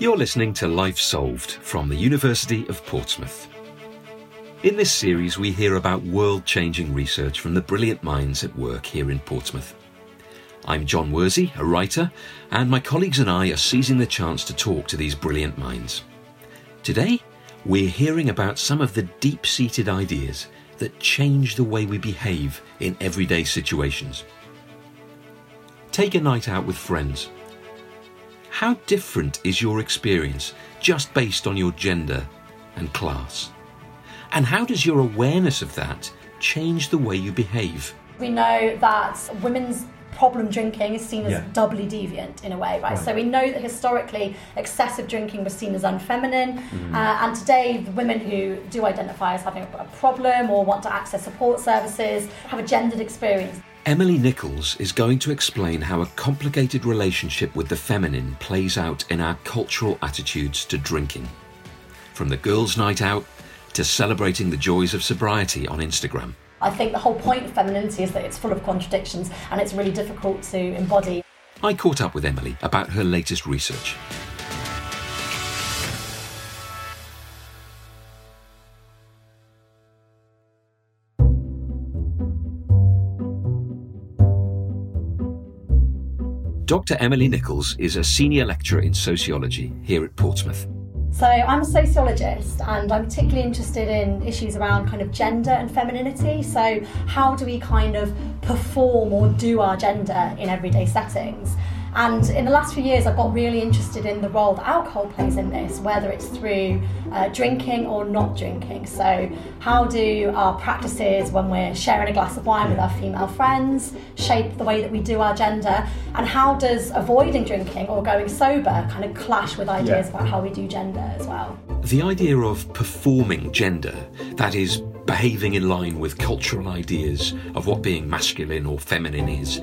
You're listening to Life Solved from the University of Portsmouth. In this series, we hear about world changing research from the brilliant minds at work here in Portsmouth. I'm John Worsey, a writer, and my colleagues and I are seizing the chance to talk to these brilliant minds. Today, we're hearing about some of the deep seated ideas that change the way we behave in everyday situations. Take a night out with friends. How different is your experience just based on your gender and class? And how does your awareness of that change the way you behave? We know that women's problem drinking is seen as Yeah. doubly deviant in a way, right? Right. So we know that historically excessive drinking was seen as unfeminine, Mm-hmm. uh, and today the women who do identify as having a problem or want to access support services have a gendered experience. Emily Nicholls is going to explain how a complicated relationship with the feminine plays out in our cultural attitudes to drinking. From the girls' night out to celebrating the joys of sobriety on Instagram. I think the whole point of femininity is that it's full of contradictions and it's really difficult to embody. I caught up with Emily about her latest research. Dr. Emily Nicholls is a senior lecturer in sociology here at Portsmouth. So I'm a sociologist and I'm particularly interested in issues around kind of gender and femininity. So how do we kind of perform or do our gender in everyday settings? And in the last few years, I've got really interested in the role that alcohol plays in this, whether it's through uh, drinking or not drinking. So, how do our practices when we're sharing a glass of wine with our female friends shape the way that we do our gender? And how does avoiding drinking or going sober kind of clash with ideas Yeah. about how we do gender as well? The idea of performing gender, that is, behaving in line with cultural ideas of what being masculine or feminine is,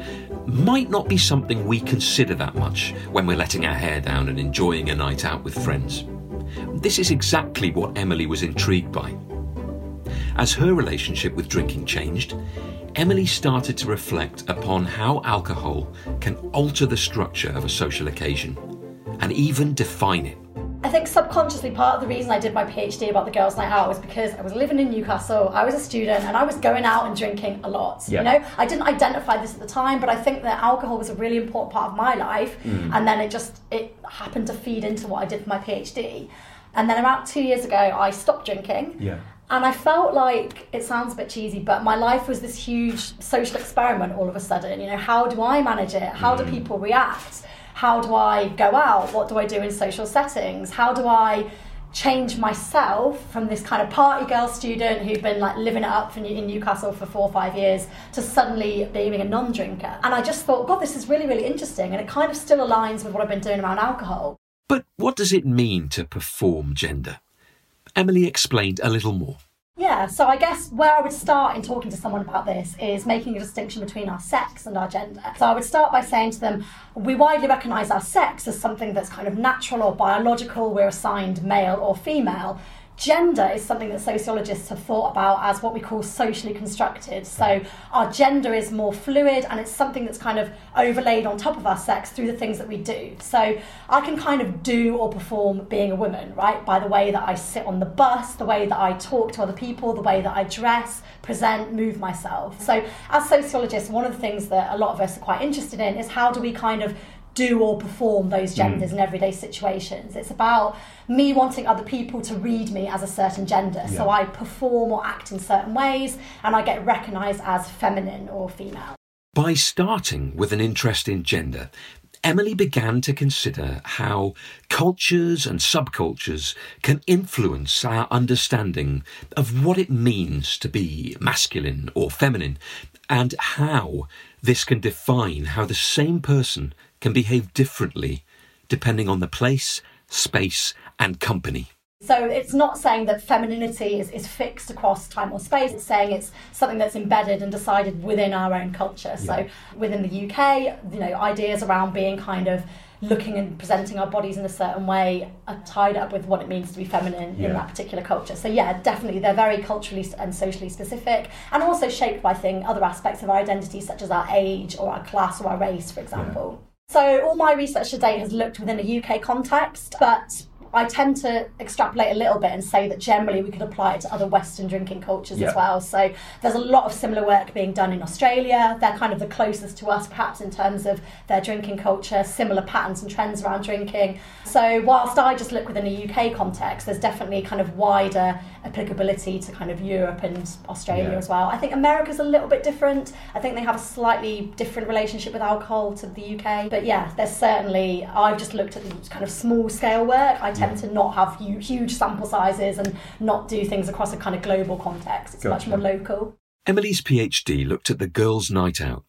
might not be something we consider that much when we're letting our hair down and enjoying a night out with friends. This is exactly what Emily was intrigued by. As her relationship with drinking changed, Emily started to reflect upon how alcohol can alter the structure of a social occasion and even define it. I think subconsciously part of the reason I did my PhD about the girls' night out was because I was living in Newcastle, I was a student, and I was going out and drinking a lot. Yeah. You know, I didn't identify this at the time, but I think that alcohol was a really important part of my life, mm. and then it just it happened to feed into what I did for my PhD. And then about two years ago, I stopped drinking. Yeah. And I felt like it sounds a bit cheesy, but my life was this huge social experiment all of a sudden. You know, how do I manage it? How do mm. people react? How do I go out? What do I do in social settings? How do I change myself from this kind of party girl student who'd been like living it up in in Newcastle for four or five years to suddenly being a non-drinker? And I just thought, God, this is really, really interesting, and it kind of still aligns with what I've been doing around alcohol. But what does it mean to perform gender? Emily explained a little more. Yeah, so I guess where I would start in talking to someone about this is making a distinction between our sex and our gender. So I would start by saying to them, we widely recognise our sex as something that's kind of natural or biological, we're assigned male or female. Gender is something that sociologists have thought about as what we call socially constructed. So our gender is more fluid and it's something that's kind of overlaid on top of our sex through the things that we do. So I can kind of do or perform being a woman, right? By the way that I sit on the bus, the way that I talk to other people, the way that I dress, present, move myself. So as sociologists, one of the things that a lot of us are quite interested in is how do we kind of do or perform those hmm. genders in everyday situations. It's about me wanting other people to read me as a certain gender. So I perform or act in certain ways and I get recognized as feminine or female. By starting with an interest in gender, Emily began to consider how cultures and subcultures can influence our understanding of what it means to be masculine or feminine, and how this can define how the same person can behave differently depending on the place, space, and company. So it's not saying that femininity is, is fixed across time or space. It's saying it's something that's embedded and decided within our own culture. So within the UK, you know, ideas around being kind of looking and presenting our bodies in a certain way are tied up with what it means to be feminine Yeah. in that particular culture. So yeah, definitely they're very culturally and socially specific and also shaped by thing other aspects of our identity such as our age or our class or our race, for example. So, all my research to date has looked within a UK context, but I tend to extrapolate a little bit and say that generally we could apply it to other Western drinking cultures Yeah. as well. So there's a lot of similar work being done in Australia. They're kind of the closest to us, perhaps in terms of their drinking culture, similar patterns and trends around drinking. So whilst I just look within a UK context, there's definitely kind of wider applicability to kind of Europe and Australia Yeah. as well. I think America's a little bit different. I think they have a slightly different relationship with alcohol to the UK. But yeah, there's certainly, I've just looked at the kind of small scale work. I tend to not have hu- huge sample sizes and not do things across a kind of global context. It's much more local. Emily's PhD looked at the girls' night out.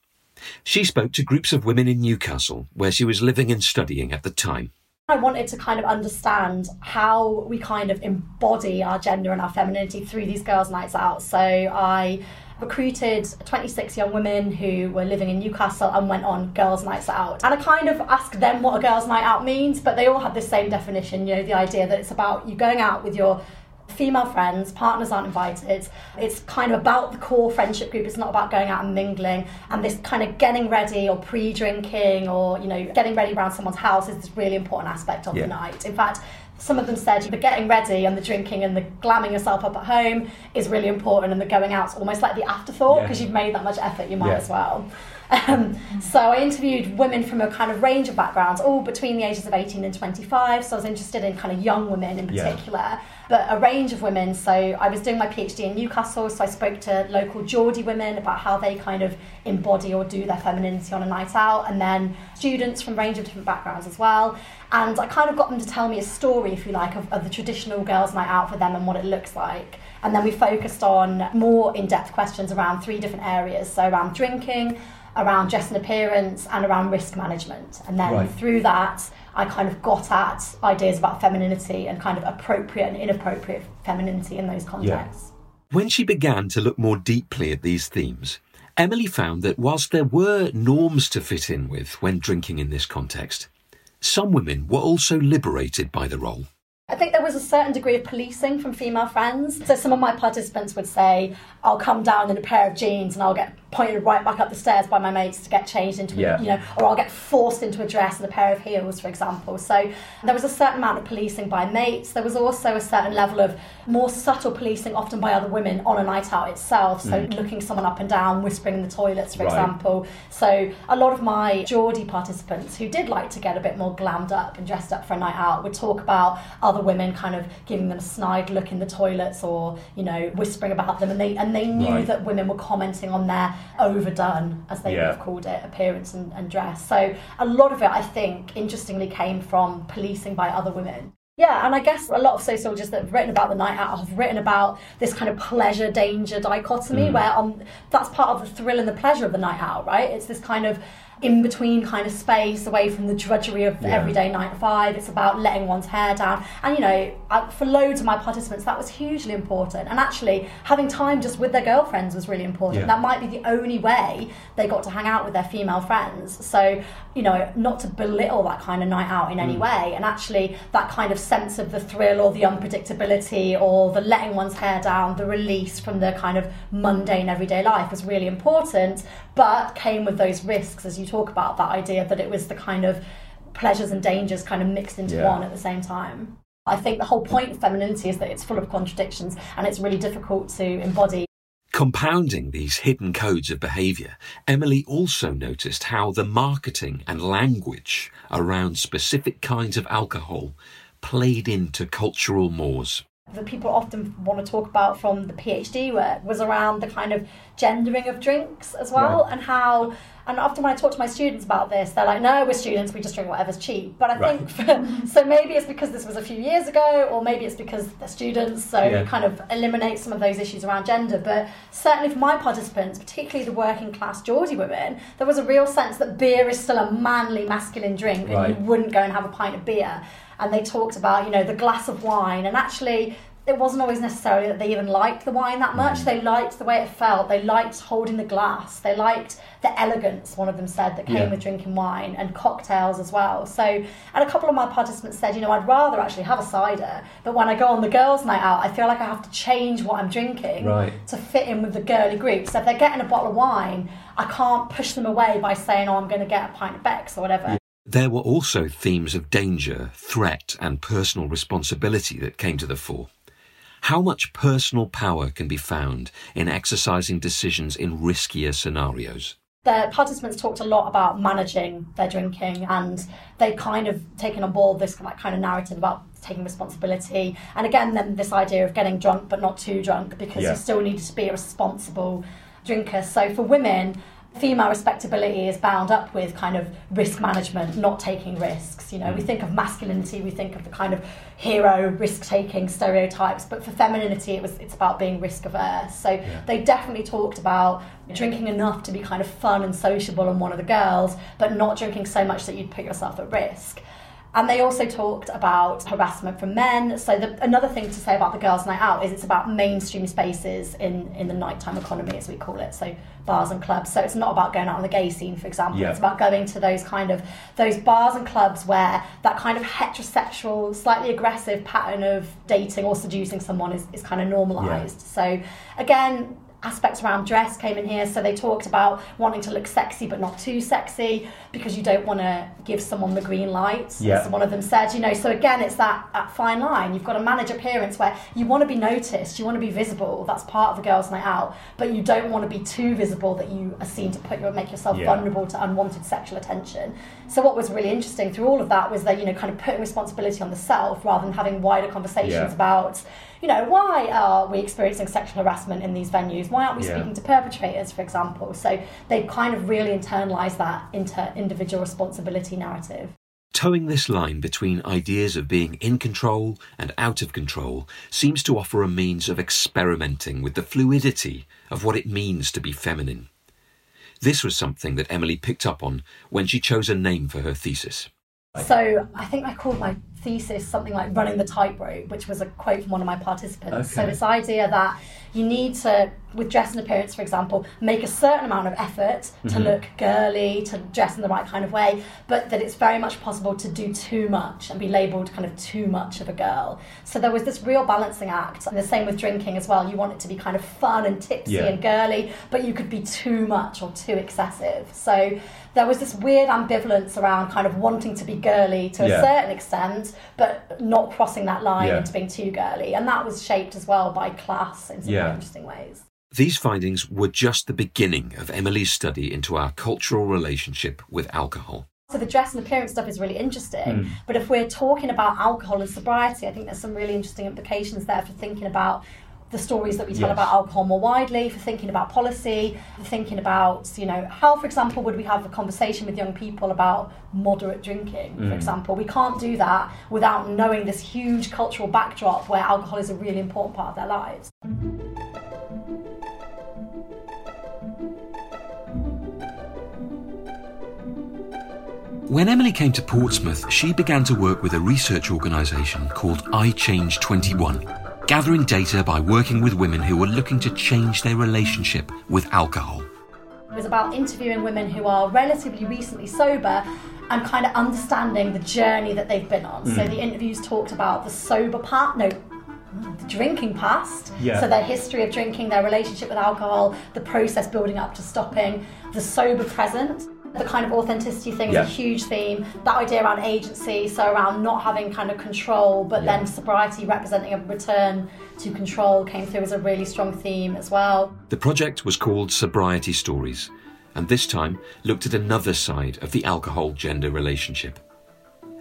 She spoke to groups of women in Newcastle, where she was living and studying at the time. I wanted to kind of understand how we kind of embody our gender and our femininity through these girls' nights out. So I recruited 26 young women who were living in Newcastle and went on girls' nights out. And I kind of asked them what a girls' night out means, but they all had the same definition, you know, the idea that it's about you going out with your female friends, partners aren't invited. It's kind of about the core friendship group. It's not about going out and mingling. And this kind of getting ready or pre-drinking or, you know, getting ready around someone's house is this really important aspect of Yeah. the night. In fact, some of them said the getting ready and the drinking and the glamming yourself up at home is really important and the going out's almost like the afterthought Yeah. because you've made that much effort, you might Yeah. as well. Um, so I interviewed women from a kind of range of backgrounds, all between the ages of 18 and 25. So I was interested in kind of young women in Yeah. But a range of women. So I was doing my PhD in Newcastle, so I spoke to local Geordie women about how they kind of embody or do their femininity on a night out, and then students from a range of different backgrounds as well. And I kind of got them to tell me a story, if you like, of, of the traditional girls' night out for them and what it looks like. And then we focused on more in depth questions around three different areas. So, around drinking, around dress and appearance, and around risk management. And then Right. through that, I kind of got at ideas about femininity and kind of appropriate and inappropriate femininity in those contexts. When she began to look more deeply at these themes, Emily found that whilst there were norms to fit in with when drinking in this context, some women were also liberated by the role. I think there was a certain degree of policing from female friends. So some of my participants would say, I'll come down in a pair of jeans and I'll get pointed right back up the stairs by my mates to get changed into, Yeah. a, you know, or I'll get forced into a dress and a pair of heels, for example. So there was a certain amount of policing by mates. There was also a certain level of more subtle policing, often by other women on a night out itself. So mm. looking someone up and down, whispering in the toilets, for Right. example. So a lot of my Geordie participants who did like to get a bit more glammed up and dressed up for a night out would talk about other women kind of giving them a snide look in the toilets or you know whispering about them and they and they knew Right. that women were commenting on their overdone as they Yeah. would have called it appearance and, and dress so a lot of it I think interestingly came from policing by other women yeah, and I guess a lot of sociologists that have written about the night out have written about this kind of pleasure danger dichotomy, mm. where on that's part of the thrill and the pleasure of the night out, right? It's this kind of in between kind of space away from the drudgery of Yeah. everyday nine to five. It's about letting one's hair down, and you know, for loads of my participants, that was hugely important. And actually, having time just with their girlfriends was really important. Yeah. That might be the only way they got to hang out with their female friends. So, you know, not to belittle that kind of night out in Mm. any way, and actually that kind of sense of the thrill or the unpredictability or the letting one's hair down, the release from the kind of mundane everyday life was really important, but came with those risks, as you talk about that idea that it was the kind of pleasures and dangers kind of mixed into Yeah. one at the same time. I think the whole point of femininity is that it's full of contradictions and it's really difficult to embody. Compounding these hidden codes of behaviour, Emily also noticed how the marketing and language around specific kinds of alcohol played into cultural mores. That people often want to talk about from the PhD work was around the kind of gendering of drinks as well, Right. and how. And often when I talk to my students about this, they're like, "No, we're students. We just drink whatever's cheap." But I Right. think so. Maybe it's because this was a few years ago, or maybe it's because they're students, so Yeah. it kind of eliminates some of those issues around gender. But certainly for my participants, particularly the working class Geordie women, there was a real sense that beer is still a manly, masculine drink, and you wouldn't go and have a pint of beer. And they talked about, you know, the glass of wine, and actually it wasn't always necessarily that they even liked the wine that much. Mm. They liked the way it felt. They liked holding the glass. They liked the elegance, one of them said, that came Yeah. with drinking wine and cocktails as well. So, and a couple of my participants said, you know, I'd rather actually have a cider, but when I go on the girls' night out, I feel like I have to change what I'm drinking Right. to fit in with the girly group. So if they're getting a bottle of wine, I can't push them away by saying, oh, I'm going to get a pint of Beck's or whatever. There were also themes of danger, threat, and personal responsibility that came to the fore. How much personal power can be found in exercising decisions in riskier scenarios? The participants talked a lot about managing their drinking and they kind of taken on board this kind of narrative about taking responsibility. And again, then this idea of getting drunk but not too drunk because Yeah. you still needed to be a responsible drinker. So for women, female respectability is bound up with kind of risk management, not taking risks. You know, we mm. think of masculinity, we think of the kind of hero risk taking stereotypes, but for femininity it was it's about being risk averse. So they definitely talked about drinking enough to be kind of fun and sociable and one of the girls, but not drinking so much that you'd put yourself at risk. And they also talked about harassment from men. So the, another thing to say about the girls' night out is it's about mainstream spaces in, in the nighttime economy, as we call it. So bars and clubs. So it's not about going out on the gay scene, for example. Yeah. It's about going to those kind of those bars and clubs where that kind of heterosexual, slightly aggressive pattern of dating or seducing someone is, is kind of normalised. So again, aspects around dress came in here. So they talked about wanting to look sexy but not too sexy because you don't want to give someone the green light. Yeah. As one of them said, you know, so again, it's that, that fine line. You've got to manage appearance where you want to be noticed, you want to be visible. That's part of the girls' night out, but you don't want to be too visible that you are seen to put your make yourself Yeah. vulnerable to unwanted sexual attention. So what was really interesting through all of that was that you know kind of putting responsibility on the self rather than having wider conversations Yeah. about you know why are we experiencing sexual harassment in these venues? Why aren't we Yeah. speaking to perpetrators, for example? So they kind of really internalized that into individual responsibility narrative. Toeing this line between ideas of being in control and out of control seems to offer a means of experimenting with the fluidity of what it means to be feminine. This was something that Emily picked up on when she chose a name for her thesis. So I think I called my thesis something like running the tightrope, which was a quote from one of my participants. So this idea that you need to, with dress and appearance, for example, make a certain amount of effort to mm-hmm. look girly, to dress in the right kind of way, but that it's very much possible to do too much and be labelled kind of too much of a girl. So there was this real balancing act. And the same with drinking as well. You want it to be kind of fun and tipsy Yeah. and girly, but you could be too much or too excessive. So there was this weird ambivalence around kind of wanting to be girly to Yeah. a certain extent, but not crossing that line Yeah. into being too girly. And that was shaped as well by class in some Yeah. interesting ways. These findings were just the beginning of Emily's study into our cultural relationship with alcohol. So the dress and appearance stuff is really interesting. Hmm. But if we're talking about alcohol and sobriety, I think there's some really interesting implications there for thinking about the stories that we tell Yes. about alcohol more widely, for thinking about policy, for thinking about, you know, how, for example, would we have a conversation with young people about moderate drinking, Hmm. for example? We can't do that without knowing this huge cultural backdrop where alcohol is a really important part of their lives. When Emily came to Portsmouth, she began to work with a research organisation called iChange 21, gathering data by working with women who were looking to change their relationship with alcohol. It was about interviewing women who are relatively recently sober and kind of understanding the journey that they've been on. So mm. the interviews talked about the sober part, no, the drinking past. Yeah. So their history of drinking, their relationship with alcohol, the process building up to stopping, the sober present. The kind of authenticity thing Yeah. is a huge theme. That idea around agency, so around not having kind of control, but Yeah. then sobriety representing a return to control came through as a really strong theme as well. The project was called Sobriety Stories, and this time looked at another side of the alcohol gender relationship.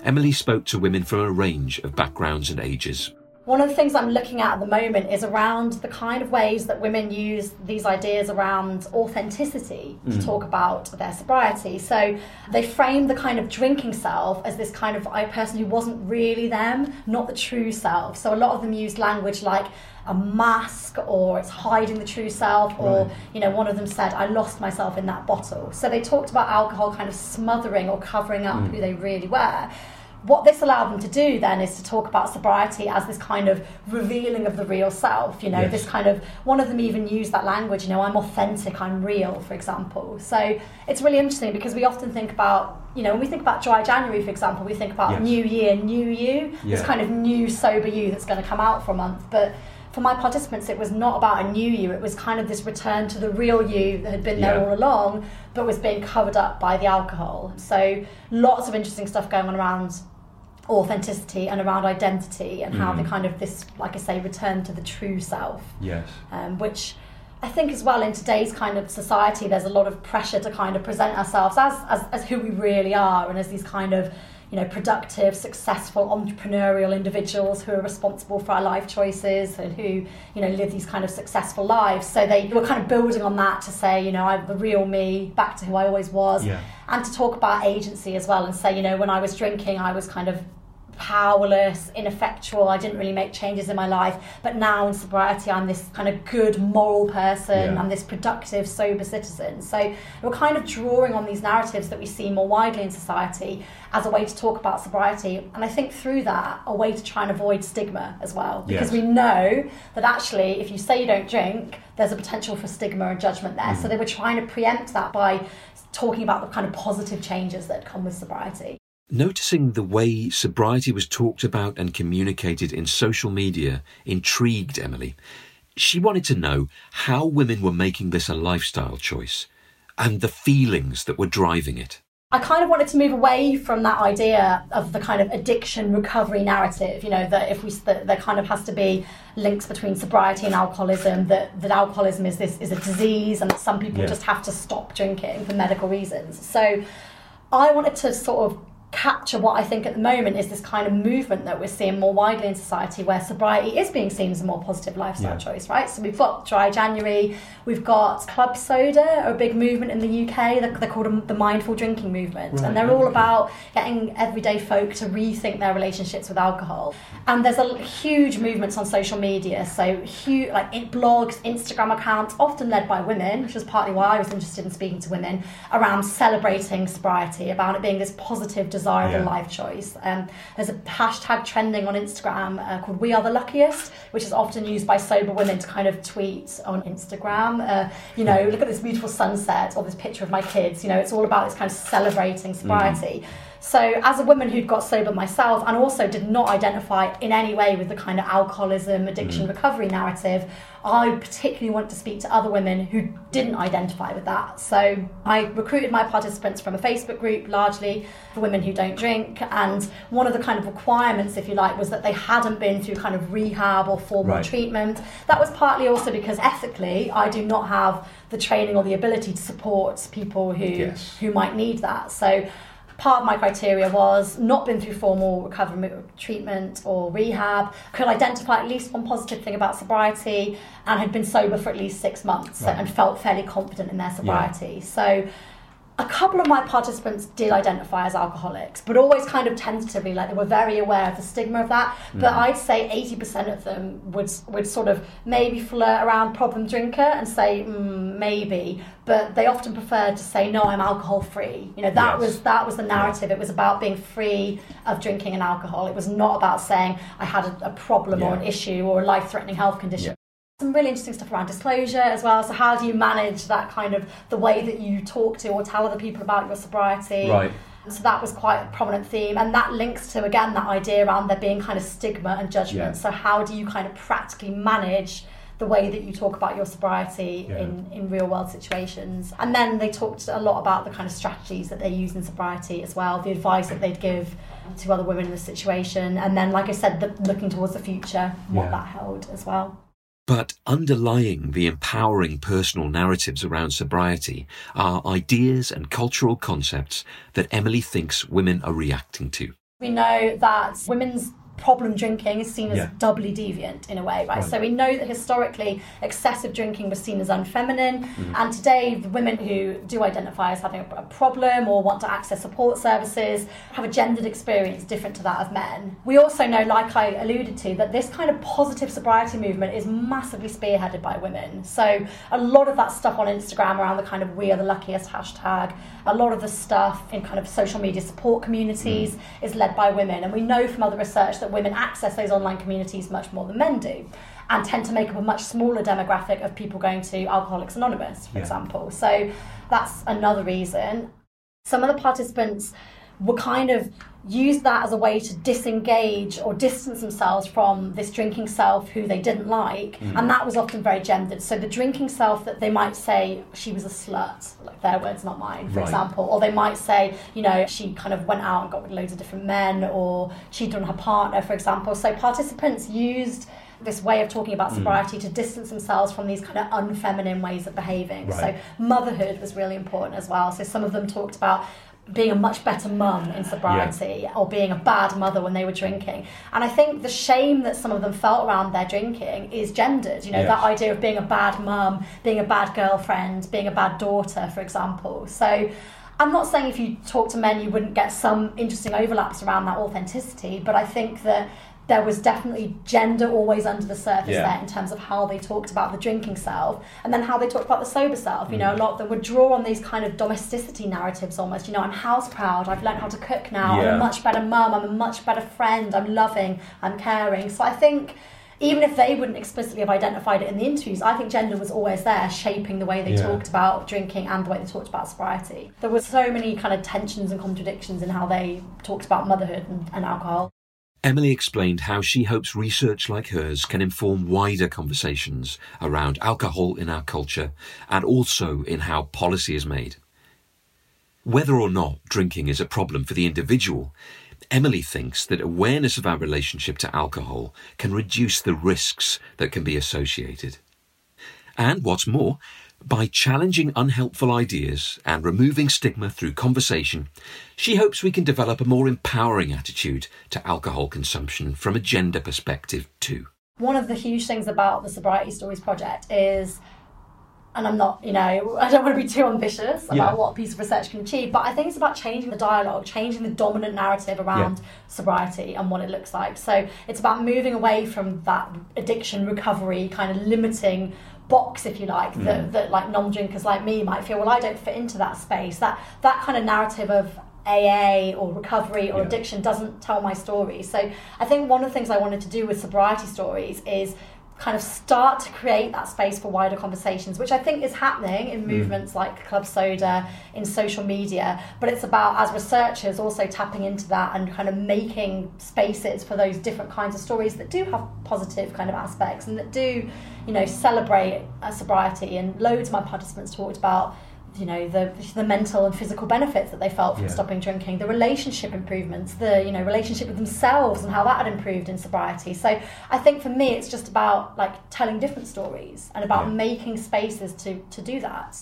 Emily spoke to women from a range of backgrounds and ages. One of the things I'm looking at at the moment is around the kind of ways that women use these ideas around authenticity to mm. talk about their sobriety. So they frame the kind of drinking self as this kind of I person who wasn't really them, not the true self. So a lot of them used language like a mask or it's hiding the true self or Right. you know one of them said I lost myself in that bottle. So they talked about alcohol kind of smothering or covering up mm. who they really were what this allowed them to do then is to talk about sobriety as this kind of revealing of the real self you know Yes. this kind of one of them even used that language you know i'm authentic i'm real for example so it's really interesting because we often think about you know when we think about dry january for example we think about Yes. new year new you this kind of new sober you that's going to come out for a month but for my participants, it was not about a new you, it was kind of this return to the real you that had been there Yeah. all along, but was being covered up by the alcohol. So, lots of interesting stuff going on around authenticity and around identity and how Mm. the kind of this, like I say, return to the true self Yes. um, which I think as well in today's kind of society, there's a lot of pressure to kind of present ourselves as, as, as who we really are and as these kind of you know productive, successful, entrepreneurial individuals who are responsible for our life choices and who you know live these kind of successful lives. So they were kind of building on that to say you know I'm the real me, back to who I always was, Yeah. and to talk about agency as well and say you know when I was drinking I was kind of powerless, ineffectual. I didn't really make changes in my life. But now in sobriety, I'm this kind of good, moral person. Yeah. I'm this productive, sober citizen. So we're kind of drawing on these narratives that we see more widely in society as a way to talk about sobriety. And I think through that, a way to try and avoid stigma as well. Because Yes. we know that actually, if you say you don't drink, there's a potential for stigma and judgment there. Mm. So they were trying to preempt that by talking about the kind of positive changes that come with sobriety. Noticing the way sobriety was talked about and communicated in social media intrigued Emily. She wanted to know how women were making this a lifestyle choice and the feelings that were driving it. I kind of wanted to move away from that idea of the kind of addiction recovery narrative. You know that if we that there kind of has to be links between sobriety and alcoholism. That that alcoholism is this is a disease, and that some people Yeah. just have to stop drinking for medical reasons. So I wanted to sort of capture what I think at the moment is this kind of movement that we're seeing more widely in society where sobriety is being seen as a more positive lifestyle Yeah. choice, right? So we've got Dry January, we've got Club Soda, a big movement in the UK. They're, they're called the Mindful Drinking Movement, Right, and they're all about getting everyday folk to rethink their relationships with alcohol. And there's a huge movements on social media, so huge like blogs, Instagram accounts, often led by women, which was partly why I was interested in speaking to women around celebrating sobriety, about it being this positive, desirable Yeah. life choice. Um, there's a hashtag trending on Instagram uh, called "We Are the Luckiest," which is often used by sober women to kind of tweet on Instagram. Uh, you know, look at this beautiful sunset or this picture of my kids. You know, it's all about this kind of celebrating sobriety. So, as a woman who'd got sober myself and also did not identify in any way with the kind of alcoholism, addiction, mm. recovery narrative, I particularly want to speak to other women who didn't identify with that. So, I recruited my participants from a Facebook group largely for women who don't drink. And one of the kind of requirements, if you like, was that they hadn't been through kind of rehab or formal Right. treatment. That was partly also because ethically, I do not have the training or the ability to support people who Yes. who might need that. So part of my criteria was not been through formal recovery treatment or rehab, could identify at least one positive thing about sobriety, and had been sober for at least six months Right. and felt fairly confident in their sobriety. So a couple of my participants did identify as alcoholics, but always kind of tentatively, like they were very aware of the stigma of that. But I'd say 80% of them would would sort of maybe flirt around problem drinker and say mm, maybe, but they often preferred to say no, I'm alcohol free. You know that Yes. was that was the narrative. It was about being free of drinking and alcohol. It was not about saying I had a, a problem or an issue or a life threatening health condition Yeah. Some really interesting stuff around disclosure as well. So how do you manage that kind of the way that you talk to or tell other people about your sobriety? Right. So that was quite a prominent theme, and that links to again that idea around there being kind of stigma and judgment. Yeah. So how do you kind of practically manage the way that you talk about your sobriety Yeah. in, in real world situations? And then they talked a lot about the kind of strategies that they use in sobriety as well, the advice that they'd give to other women in the situation, and then like I said, the, looking towards the future, what Yeah. that held as well. But underlying the empowering personal narratives around sobriety are ideas and cultural concepts that Emily thinks women are reacting to. We know that women's problem drinking is seen as Yeah. doubly deviant in a way, right? Right. So we know that historically excessive drinking was seen as unfeminine, Mm. and today the women who do identify as having a, a problem or want to access support services have a gendered experience different to that of men. We also know, like I alluded to, that this kind of positive sobriety movement is massively spearheaded by women. So a lot of that stuff on Instagram around the kind of "We Are the Luckiest" hashtag, a lot of the stuff in kind of social media support communities is led by women, and we know from other research that women access those online communities much more than men do. And tend to make up a much smaller demographic of people going to Alcoholics Anonymous, for Yeah. example. So that's another reason. Some of the participants were kind of used that as a way to disengage or distance themselves from this drinking self who they didn't like mm. and that was often very gendered so the drinking self that they might say she was a slut like their words not mine for right. example or they might say you know she kind of went out and got with loads of different men or cheated on her partner for example so participants used this way of talking about mm. sobriety mm. to distance themselves from these kind of unfeminine ways of behaving. Right. So motherhood was really important as well. So some of them talked about being a much better mum in sobriety yeah. or being a bad mother when they were drinking. And I think the shame that some of them felt around their drinking is gendered. You know, yes. that idea of being a bad mum, being a bad girlfriend, being a bad daughter, for example. So I'm not saying if you talk to men you wouldn't get some interesting overlaps around that authenticity, but I think that there was definitely gender always under the surface yeah. there in terms of how they talked about the drinking self and then how they talked about the sober self. You mm. know, a lot of them would draw on these kind of domesticity narratives almost. You know, I'm house proud, I've learned how to cook now, yeah. I'm a much better mum, I'm a much better friend, I'm loving, I'm caring. So I think even if they wouldn't explicitly have identified it in the interviews, I think gender was always there, shaping the way they yeah. talked about drinking and the way they talked about sobriety. There were so many kind of tensions and contradictions in how they talked about motherhood and, and alcohol. Emily explained how she hopes research like hers can inform wider conversations around alcohol in our culture and also in how policy is made. Whether or not drinking is a problem for the individual, Emily thinks that awareness of our relationship to alcohol can reduce the risks that can be associated. And what's more, by challenging unhelpful ideas and removing stigma through conversation, she hopes we can develop a more empowering attitude to alcohol consumption from a gender perspective too. One of the huge things about the Sobriety Stories project is and I'm not, you know, I don't want to be too ambitious about yeah. what a piece of research can achieve, but I think it's about changing the dialogue, changing the dominant narrative around yeah. sobriety and what it looks like. So it's about moving away from that addiction recovery kind of limiting box, if you like, mm. that, that like non-drinkers like me might feel, well, I don't fit into that space. That that kind of narrative of AA or recovery or yeah. addiction doesn't tell my story. So I think one of the things I wanted to do with sobriety stories is kind of start to create that space for wider conversations, which I think is happening in mm. movements mm. like Club Soda, in social media. But it's about, as researchers, also tapping into that and kind of making spaces for those different kinds of stories that do have positive kind of aspects and that do, you know, celebrate sobriety. And loads of my participants talked about you know the the mental and physical benefits that they felt from yeah. stopping drinking the relationship improvements the you know relationship with themselves and how that had improved in sobriety so i think for me it's just about like telling different stories and about yeah. making spaces to to do that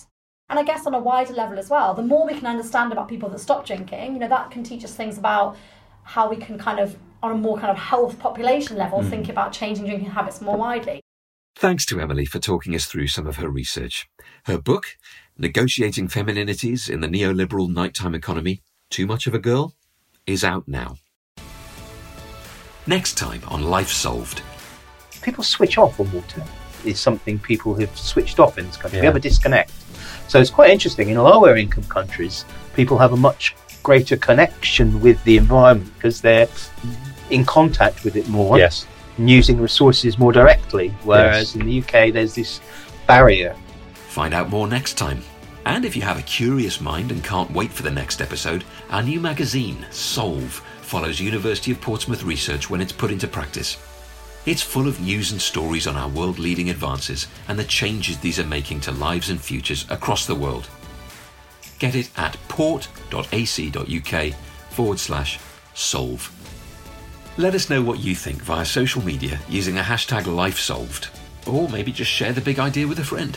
and i guess on a wider level as well the more we can understand about people that stop drinking you know that can teach us things about how we can kind of on a more kind of health population level mm. think about changing drinking habits more widely Thanks to Emily for talking us through some of her research. Her book, Negotiating Femininities in the Neoliberal Nighttime Economy Too Much of a Girl is out now. Next time on Life Solved. People switch off on water. Is something people have switched off in this country. Yeah. We have a disconnect. So it's quite interesting. In lower income countries, people have a much greater connection with the environment because they're in contact with it more. Yes. And using resources more directly. Whereas yes. in the UK, there's this barrier Find out more next time. And if you have a curious mind and can't wait for the next episode, our new magazine, Solve, follows University of Portsmouth research when it's put into practice. It's full of news and stories on our world leading advances and the changes these are making to lives and futures across the world. Get it at port.ac.uk forward slash solve. Let us know what you think via social media using the hashtag LifeSolved, or maybe just share the big idea with a friend.